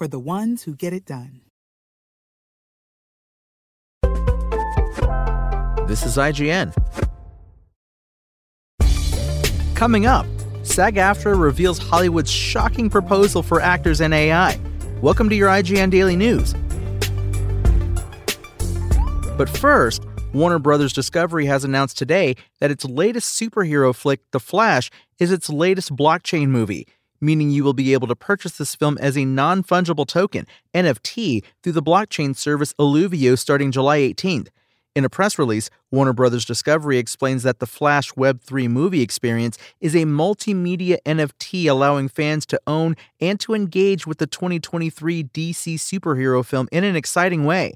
for the ones who get it done. This is IGN. Coming up, SAG AFTRA reveals Hollywood's shocking proposal for actors and AI. Welcome to your IGN Daily News. But first, Warner Brothers Discovery has announced today that its latest superhero flick, The Flash, is its latest blockchain movie, meaning you will be able to purchase this film as a non fungible token, NFT, through the blockchain service Eluvio starting July 18th. In a press release, Warner Brothers Discovery explains that the Flash Web3 movie experience is a multimedia NFT allowing fans to own and to engage with the 2023 DC superhero film in an exciting way.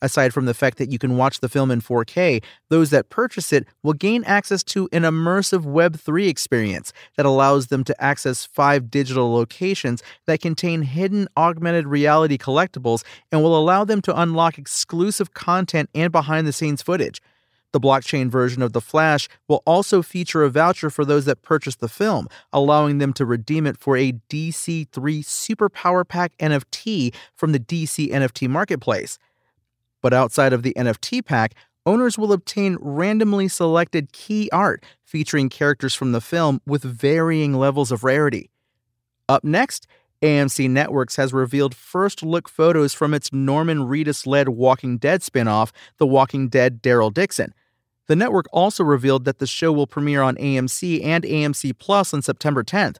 Aside from the fact that you can watch the film in 4K, those that purchase it will gain access to an immersive Web3 experience that allows them to access five digital locations that contain hidden augmented reality collectibles and will allow them to unlock exclusive content and behind the scenes footage. The blockchain version of The Flash will also feature a voucher for those that purchase the film, allowing them to redeem it for a DC3 Super Power Pack NFT from the DC NFT Marketplace. But outside of the NFT pack, owners will obtain randomly selected key art featuring characters from the film with varying levels of rarity. Up next, AMC Networks has revealed first look photos from its Norman Reedus led Walking Dead spinoff, The Walking Dead Daryl Dixon. The network also revealed that the show will premiere on AMC and AMC Plus on September 10th.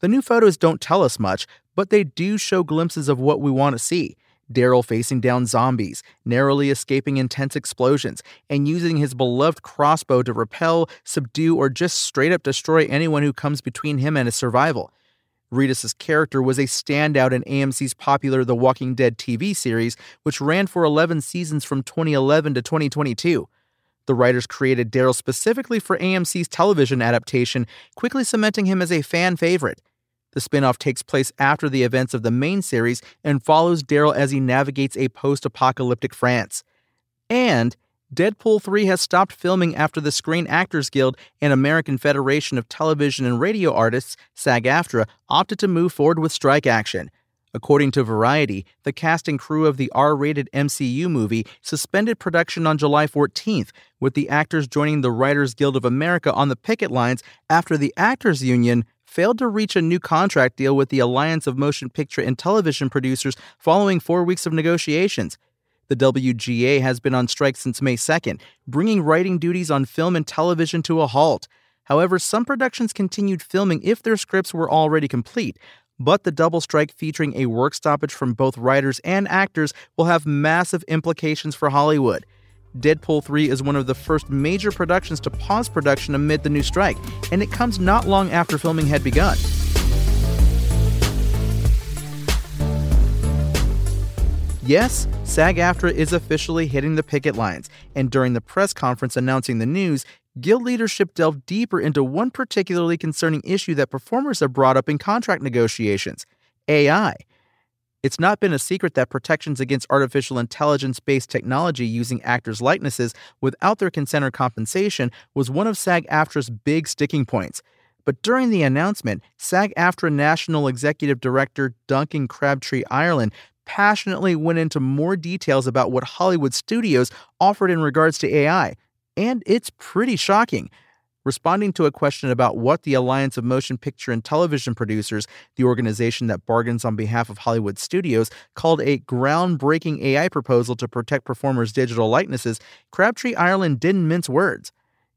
The new photos don't tell us much, but they do show glimpses of what we want to see. Daryl facing down zombies, narrowly escaping intense explosions, and using his beloved crossbow to repel, subdue, or just straight up destroy anyone who comes between him and his survival. Reedus' character was a standout in AMC's popular The Walking Dead TV series, which ran for 11 seasons from 2011 to 2022. The writers created Daryl specifically for AMC's television adaptation, quickly cementing him as a fan favorite. The spinoff takes place after the events of the main series and follows Daryl as he navigates a post apocalyptic France. And Deadpool 3 has stopped filming after the Screen Actors Guild and American Federation of Television and Radio Artists, SAG AFTRA, opted to move forward with strike action. According to Variety, the cast and crew of the R rated MCU movie suspended production on July 14th, with the actors joining the Writers Guild of America on the picket lines after the Actors Union failed to reach a new contract deal with the Alliance of Motion Picture and Television Producers following four weeks of negotiations. The WGA has been on strike since May 2nd, bringing writing duties on film and television to a halt. However, some productions continued filming if their scripts were already complete, but the double strike featuring a work stoppage from both writers and actors will have massive implications for Hollywood. Deadpool 3 is one of the first major productions to pause production amid the new strike, and it comes not long after filming had begun. Yes, SAG AFTRA is officially hitting the picket lines, and during the press conference announcing the news, Guild leadership delved deeper into one particularly concerning issue that performers have brought up in contract negotiations AI. It's not been a secret that protections against artificial intelligence based technology using actors' likenesses without their consent or compensation was one of SAG AFTRA's big sticking points. But during the announcement, SAG AFTRA National Executive Director Duncan Crabtree Ireland passionately went into more details about what Hollywood studios offered in regards to AI. And it's pretty shocking. Responding to a question about what the Alliance of Motion Picture and Television Producers, the organization that bargains on behalf of Hollywood studios, called a groundbreaking AI proposal to protect performers' digital likenesses, Crabtree Ireland didn't mince words.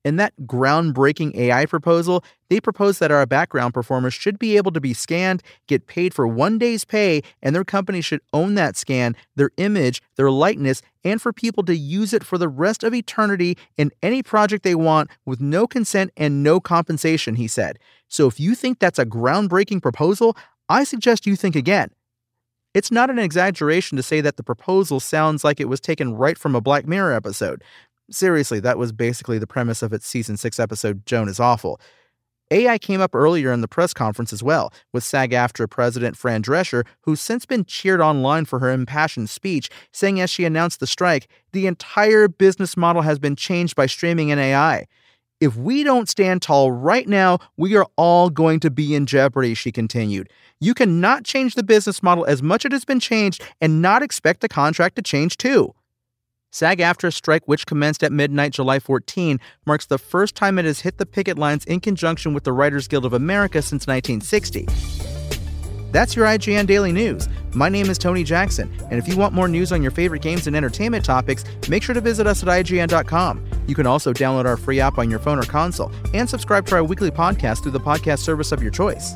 In that groundbreaking AI proposal, they propose that our background performers should be able to be scanned, get paid for one day's pay, and their company should own that scan, their image, their likeness, and for people to use it for the rest of eternity in any project they want with no consent and no compensation, he said. So if you think that's a groundbreaking proposal, I suggest you think again. It's not an exaggeration to say that the proposal sounds like it was taken right from a Black Mirror episode. Seriously, that was basically the premise of its season 6 episode, Joan is Awful. AI came up earlier in the press conference as well, with SAG AFTRA President Fran Drescher, who's since been cheered online for her impassioned speech, saying as she announced the strike, the entire business model has been changed by streaming and AI. If we don't stand tall right now, we are all going to be in jeopardy, she continued. You cannot change the business model as much as it has been changed and not expect the contract to change too. SAG AFTRA strike, which commenced at midnight July 14, marks the first time it has hit the picket lines in conjunction with the Writers Guild of America since 1960. That's your IGN Daily News. My name is Tony Jackson, and if you want more news on your favorite games and entertainment topics, make sure to visit us at IGN.com. You can also download our free app on your phone or console and subscribe to our weekly podcast through the podcast service of your choice.